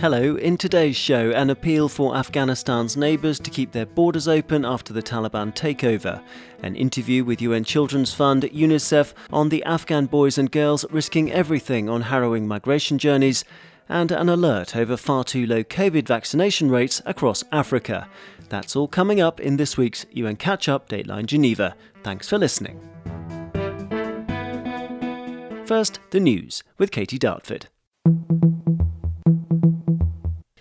Hello, in today's show, an appeal for Afghanistan's neighbours to keep their borders open after the Taliban takeover, an interview with UN Children's Fund, UNICEF, on the Afghan boys and girls risking everything on harrowing migration journeys, and an alert over far too low COVID vaccination rates across Africa. That's all coming up in this week's UN Catch Up Dateline Geneva. Thanks for listening. First, the news with Katie Dartford.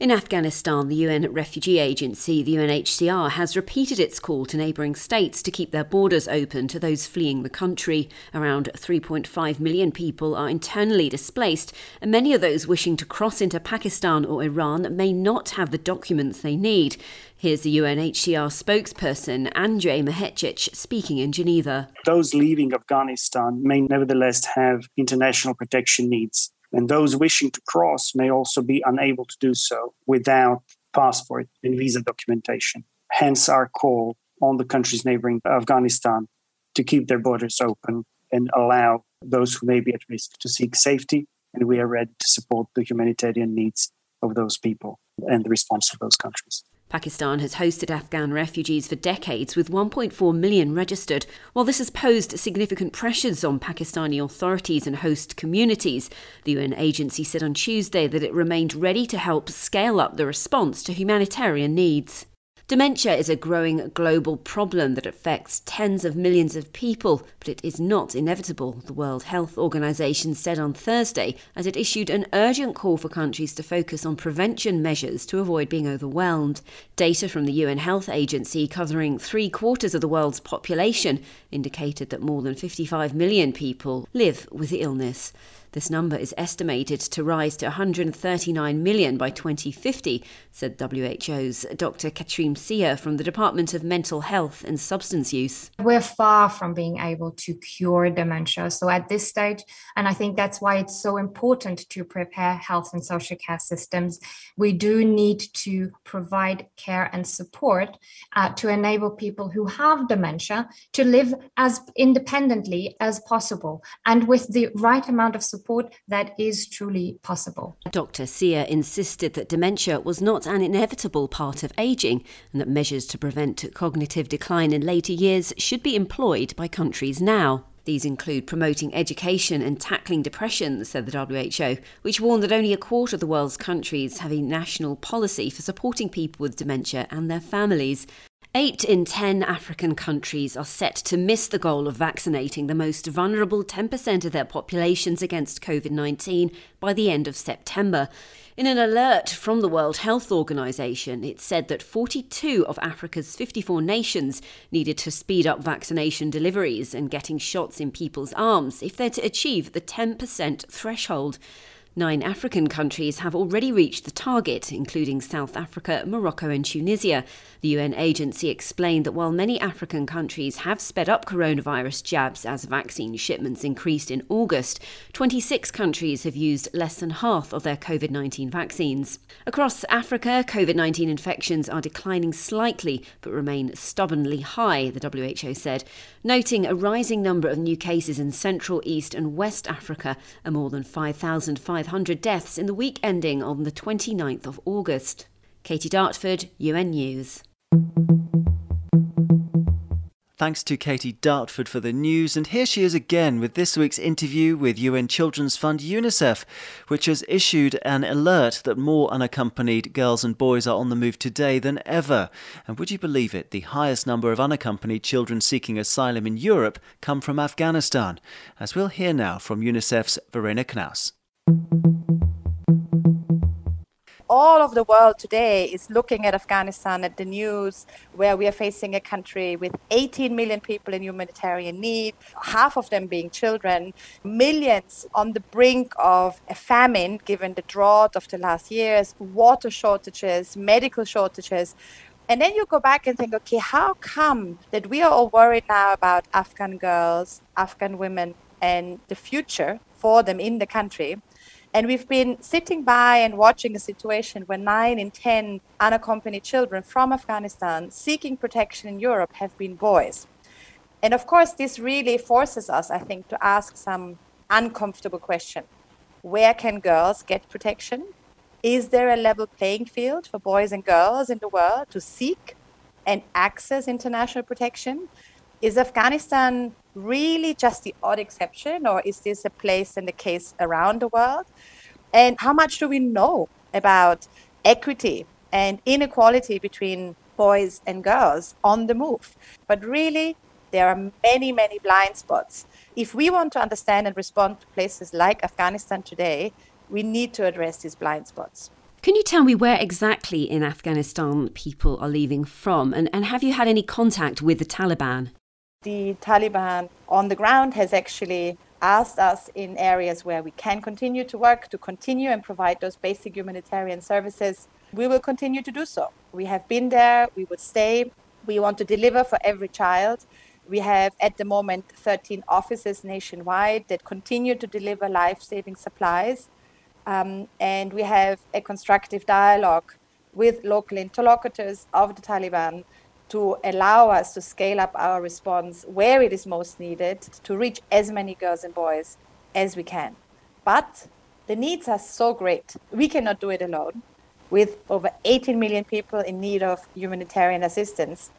In Afghanistan, the UN Refugee Agency, the UNHCR, has repeated its call to neighbouring states to keep their borders open to those fleeing the country. Around 3.5 million people are internally displaced, and many of those wishing to cross into Pakistan or Iran may not have the documents they need. Here's the UNHCR spokesperson, Andrej Mahecic, speaking in Geneva. Those leaving Afghanistan may nevertheless have international protection needs and those wishing to cross may also be unable to do so without passport and visa documentation. Hence, our call on the countries neighboring Afghanistan to keep their borders open and allow those who may be at risk to seek safety. And we are ready to support the humanitarian needs of those people and the response of those countries. Pakistan has hosted Afghan refugees for decades, with 1.4 million registered. While this has posed significant pressures on Pakistani authorities and host communities, the UN agency said on Tuesday that it remained ready to help scale up the response to humanitarian needs. Dementia is a growing global problem that affects tens of millions of people, but it is not inevitable, the World Health Organization said on Thursday as it issued an urgent call for countries to focus on prevention measures to avoid being overwhelmed. Data from the UN Health Agency, covering three quarters of the world's population, indicated that more than 55 million people live with the illness. This number is estimated to rise to 139 million by 2050, said WHO's Dr. Katrin Seeher from the Department of Mental Health and Substance Use. We're far from being able to cure dementia. So at this stage, and I think that's why it's so important to prepare health and social care systems, we do need to provide care and support uh, to enable people who have dementia to live as independently as possible and with the right amount of support support that is truly possible. Dr. Seeher insisted that dementia was not an inevitable part of aging and that measures to prevent cognitive decline in later years should be employed by countries now. These include promoting education and tackling depression, said the WHO, which warned that only a quarter of the world's countries have a national policy for supporting people with dementia and their families. Eight in ten African countries are set to miss the goal of vaccinating the most vulnerable 10% of their populations against COVID 19 by the end of September. In an alert from the World Health Organization, it said that 42 of Africa's 54 nations needed to speed up vaccination deliveries and getting shots in people's arms if they're to achieve the 10% threshold. Nine African countries have already reached the target, including South Africa, Morocco, and Tunisia. The UN agency explained that while many African countries have sped up coronavirus jabs as vaccine shipments increased in August, 26 countries have used less than half of their COVID 19 vaccines. Across Africa, COVID 19 infections are declining slightly but remain stubbornly high, the WHO said, noting a rising number of new cases in Central, East, and West Africa and more than 5,500 500 deaths in the week ending on the 29th of August. Katie Dartford, UN News. Thanks to Katie Dartford for the news, and here she is again with this week's interview with UN Children's Fund UNICEF, which has issued an alert that more unaccompanied girls and boys are on the move today than ever. And would you believe it, the highest number of unaccompanied children seeking asylum in Europe come from Afghanistan, as we'll hear now from UNICEF's Verena Knaus all of the world today is looking at Afghanistan at the news where we are facing a country with 18 million people in humanitarian need, half of them being children, millions on the brink of a famine given the drought of the last years, water shortages, medical shortages. And then you go back and think, okay, how come that we are all worried now about Afghan girls, Afghan women, and the future for them in the country? And we've been sitting by and watching a situation where nine in 10 unaccompanied children from Afghanistan seeking protection in Europe have been boys. And of course, this really forces us, I think, to ask some uncomfortable question. Where can girls get protection? Is there a level playing field for boys and girls in the world to seek and access international protection? Is Afghanistan really just the odd exception, or is this a place and a case around the world? And how much do we know about equity and inequality between boys and girls on the move? But really, there are many, many blind spots. If we want to understand and respond to places like Afghanistan today, we need to address these blind spots. Can you tell me where exactly in Afghanistan people are leaving from? And, and have you had any contact with the Taliban? The Taliban on the ground has actually asked us in areas where we can continue to work to continue and provide those basic humanitarian services. We will continue to do so. We have been there, we will stay. We want to deliver for every child. We have at the moment 13 offices nationwide that continue to deliver life saving supplies. Um, and we have a constructive dialogue with local interlocutors of the Taliban to allow us to scale up our response where it is most needed to reach as many girls and boys as we can. But the needs are so great. We cannot do it alone. With over 18 million people in need of humanitarian assistance,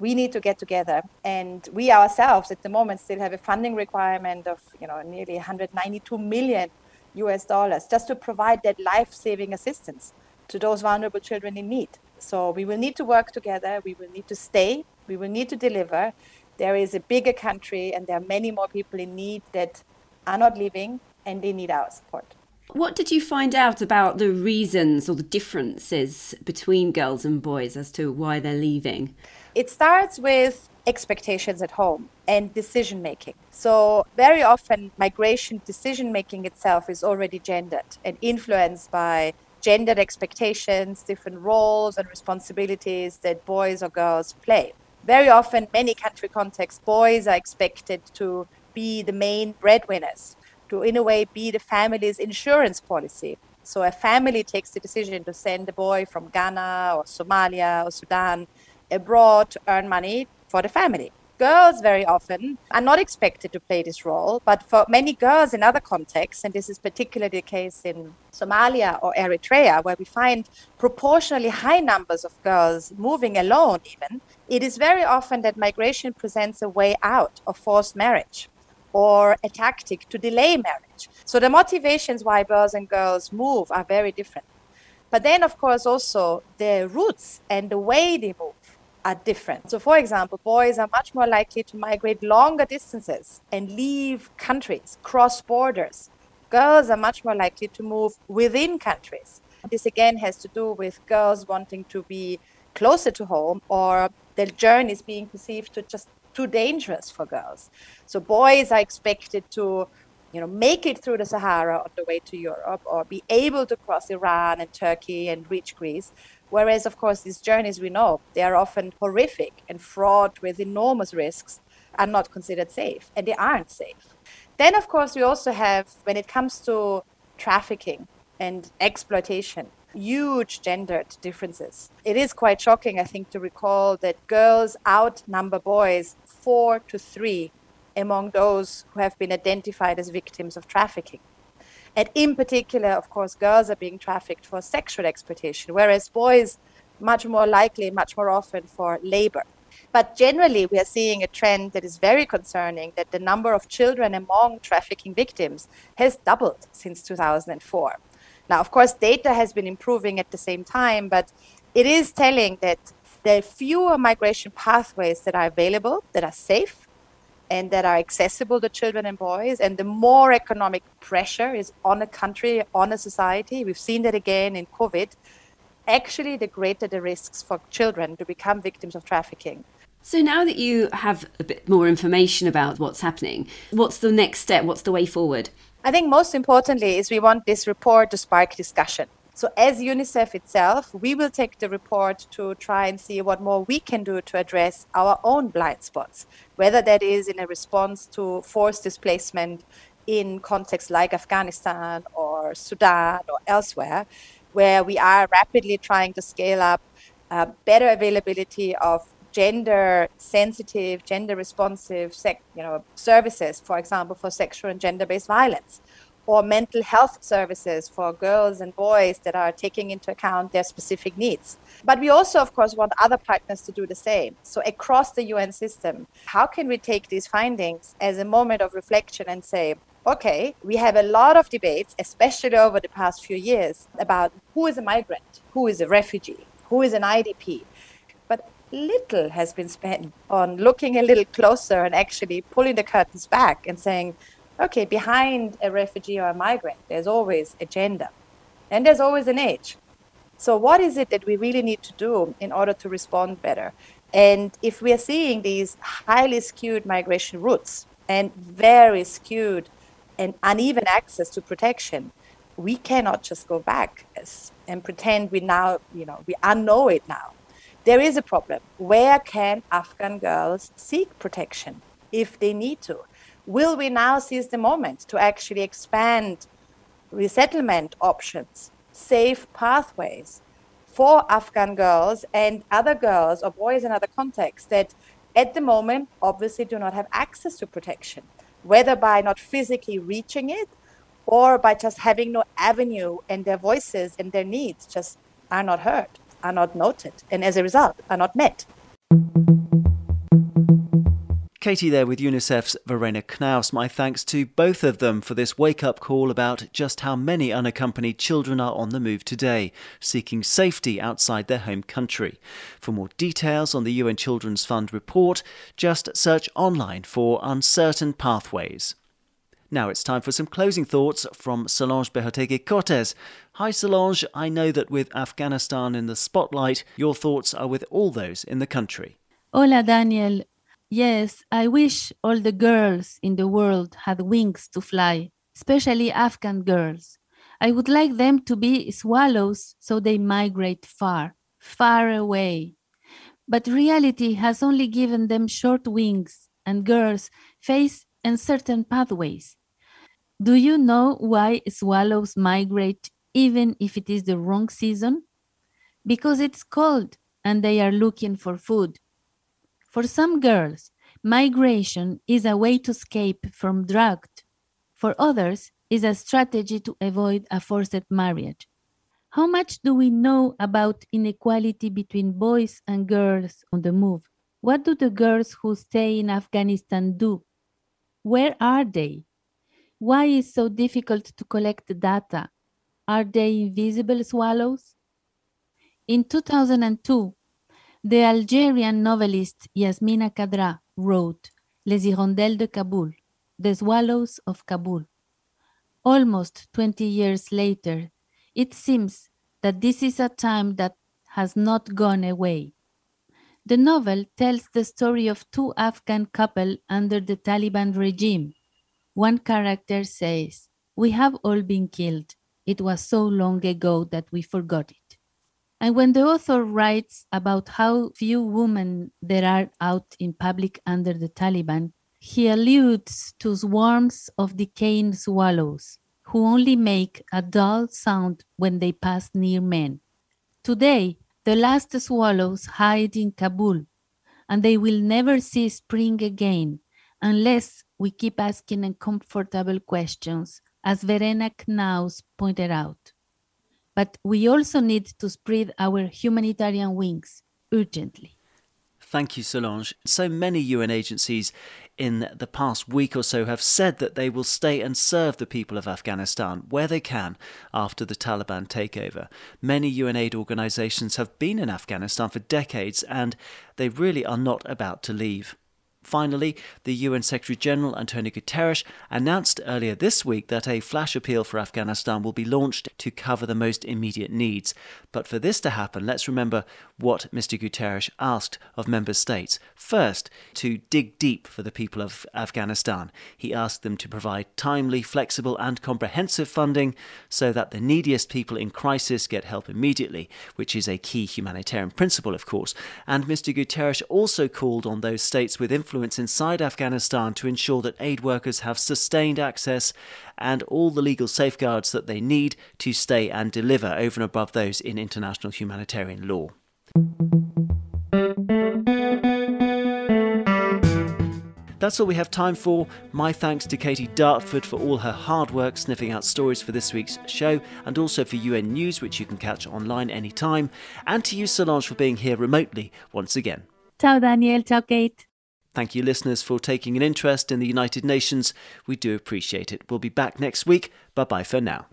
we need to get together. And we ourselves at the moment still have a funding requirement of you know, nearly 192 million US dollars just to provide that life saving assistance to those vulnerable children in need. So we will need to work together. We will need to stay. We will need to deliver. There is a bigger country, and there are many more people in need that are not living, and they need our support. What did you find out about the reasons or the differences between girls and boys as to why they're leaving? It starts with expectations at home and decision making. So, very often, migration decision making itself is already gendered and influenced by gendered expectations, different roles and responsibilities that boys or girls play. Very often, many country contexts, boys are expected to be the main breadwinners, to in a way be the family's insurance policy. So a family takes the decision to send a boy from Ghana or Somalia or Sudan abroad to earn money for the family girls very often are not expected to play this role, but for many girls in other contexts, and this is particularly the case in Somalia or Eritrea, where we find proportionally high numbers of girls moving alone, even, it is very often that migration presents a way out of forced marriage or a tactic to delay marriage. So the motivations why girls and girls move are very different. But then, of course, also the routes and the way they move are different. So, for example, boys are much more likely to migrate longer distances and leave countries, cross borders. Girls are much more likely to move within countries. This again has to do with girls wanting to be closer to home or their journeys being perceived to just too dangerous for girls. So boys are expected to you know make it through the Sahara on the way to Europe or be able to cross Iran and Turkey and reach Greece Whereas, of course, these journeys we know they are often horrific and fraught with enormous risks, are not considered safe, and they aren't safe. Then, of course, we also have, when it comes to trafficking and exploitation, huge gendered differences. It is quite shocking, I think, to recall that girls outnumber boys four to three among those who have been identified as victims of trafficking. And in particular, of course, girls are being trafficked for sexual exploitation, whereas boys much more likely, much more often for labor. But generally, we are seeing a trend that is very concerning that the number of children among trafficking victims has doubled since 2004. Now, of course, data has been improving at the same time, but it is telling that there are fewer migration pathways that are available, that are safe, and that are accessible to children and boys. And the more economic pressure is on a country, on a society, we've seen that again in COVID, actually, the greater the risks for children to become victims of trafficking. So now that you have a bit more information about what's happening, what's the next step? What's the way forward? I think most importantly is we want this report to spark discussion. So, as UNICEF itself, we will take the report to try and see what more we can do to address our own blind spots, whether that is in a response to forced displacement in contexts like Afghanistan or Sudan or elsewhere, where we are rapidly trying to scale up uh, better availability of gender sensitive, gender responsive sec, you know, services, for example, for sexual and gender based violence, or mental health services for girls and boys that are taking into account their specific needs. But we also, of course, want other partners to do the same. So, across the UN system, how can we take these findings as a moment of reflection and say, okay, we have a lot of debates, especially over the past few years, about who is a migrant, who is a refugee, who is an IDP. But little has been spent on looking a little closer and actually pulling the curtains back and saying, okay, behind a refugee or a migrant, there's always a gender and there's always an age. So, what is it that we really need to do in order to respond better? And if we are seeing these highly skewed migration routes and very skewed and uneven access to protection, we cannot just go back and pretend we now, you know, we unknow it now. There is a problem. Where can Afghan girls seek protection if they need to? Will we now seize the moment to actually expand resettlement options, safe pathways for Afghan girls and other girls or boys in other contexts that at the moment obviously do not have access to protection, whether by not physically reaching it or by just having no avenue and their voices and their needs just are not heard, are not noted, and as a result are not met. Katie there with UNICEF's Verena Knaus. My thanks to both of them for this wake up call about just how many unaccompanied children are on the move today, seeking safety outside their home country. For more details on the UN Children's Fund report, just search online for Uncertain Pathways. Now it's time for some closing thoughts from Solange Behoteguy Cortez. Hi Solange, I know that with Afghanistan in the spotlight, your thoughts are with all those in the country. Hola Daniel, Yes, I wish all the girls in the world had wings to fly, especially Afghan girls. I would like them to be swallows so they migrate far, far away. But reality has only given them short wings, and girls face uncertain pathways. Do you know why swallows migrate even if it is the wrong season? Because it's cold and they are looking for food. For some girls, migration is a way to escape from drought. For others, is a strategy to avoid a forced marriage. How much do we know about inequality between boys and girls on the move? What do the girls who stay in Afghanistan do? Where are they? Why is so difficult to collect data? Are they invisible swallows? In 2002, the Algerian novelist Yasmina Khadra wrote Les Hirondelles de Kabul, The Swallows of Kabul. Almost 20 years later, it seems that this is a time that has not gone away. The novel tells the story of two Afghan couple under the Taliban regime. One character says, We have all been killed. It was so long ago that we forgot it. And when the author writes about how few women there are out in public under the Taliban, he alludes to swarms of decaying swallows who only make a dull sound when they pass near men. Today, the last swallows hide in Kabul, and they will never see spring again unless we keep asking uncomfortable questions, as Verena Knaus pointed out. But we also need to spread our humanitarian wings urgently. Thank you, Solange. So many UN agencies in the past week or so have said that they will stay and serve the people of Afghanistan where they can after the Taliban takeover. Many UN aid organizations have been in Afghanistan for decades and they really are not about to leave. Finally, the UN Secretary General Antonio Guterres announced earlier this week that a flash appeal for Afghanistan will be launched to cover the most immediate needs. But for this to happen, let's remember what Mr. Guterres asked of member states. First, to dig deep for the people of Afghanistan. He asked them to provide timely, flexible, and comprehensive funding so that the neediest people in crisis get help immediately, which is a key humanitarian principle, of course. And Mr. Guterres also called on those states with influence inside Afghanistan to ensure that aid workers have sustained access and all the legal safeguards that they need to stay and deliver over and above those in international humanitarian law. That's all we have time for. My thanks to Katie Dartford for all her hard work sniffing out stories for this week's show, and also for UN News, which you can catch online anytime, and to you, Solange, for being here remotely once again. Ciao, Daniel. Ciao, Kate. Thank you, listeners, for taking an interest in the United Nations. We do appreciate it. We'll be back next week. Bye bye for now.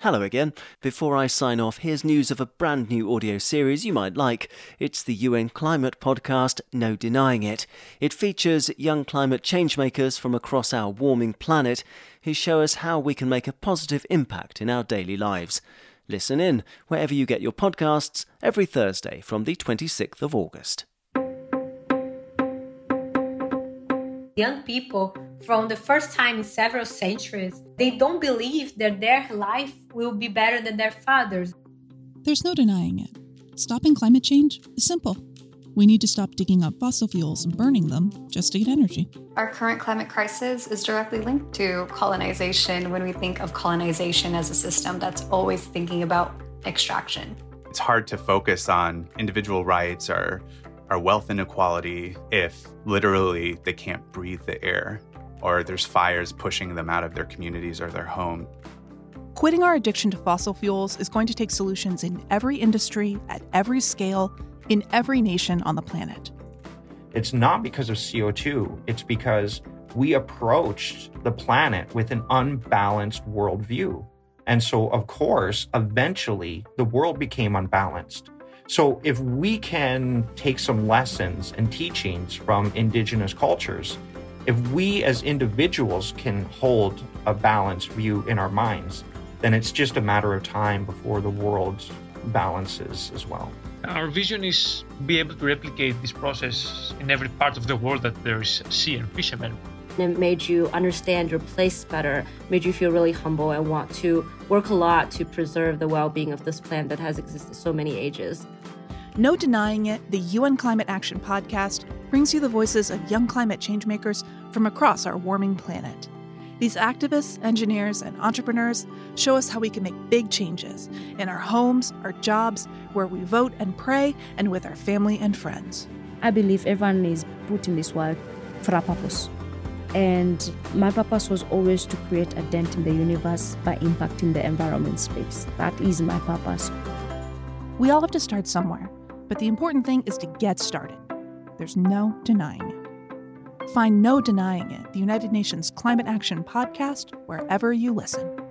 Hello again. Before I sign off, here's news of a brand new audio series you might like. It's the UN Climate Podcast, No Denying It. It features young climate changemakers from across our warming planet who show us how we can make a positive impact in our daily lives. Listen in wherever you get your podcasts every Thursday from the 26th of August. Young people, from the first time in several centuries, they don't believe that their life will be better than their fathers. There's no denying it. Stopping climate change is simple. We need to stop digging up fossil fuels and burning them just to get energy. Our current climate crisis is directly linked to colonization when we think of colonization as a system that's always thinking about extraction. It's hard to focus on individual rights or, or wealth inequality if literally they can't breathe the air or there's fires pushing them out of their communities or their home. Quitting our addiction to fossil fuels is going to take solutions in every industry, at every scale, in every nation on the planet. It's not because of CO2, it's because we approached the planet with an unbalanced worldview. And so, of course, eventually the world became unbalanced. So, if we can take some lessons and teachings from indigenous cultures, if we as individuals can hold a balanced view in our minds, then it's just a matter of time before the world balances as well. Our vision is be able to replicate this process in every part of the world that there is sea and fishermen. It made you understand your place better, made you feel really humble and want to work a lot to preserve the well being of this plant that has existed so many ages. No denying it, the UN Climate Action Podcast brings you the voices of young climate changemakers from across our warming planet. These activists, engineers, and entrepreneurs show us how we can make big changes in our homes, our jobs, where we vote and pray, and with our family and friends. I believe everyone is put in this world for a purpose. And my purpose was always to create a dent in the universe by impacting the environment space. That is my purpose. We all have to start somewhere, but the important thing is to get started. There's no denying it. Find No Denying It, the United Nations Climate Action Podcast, wherever you listen.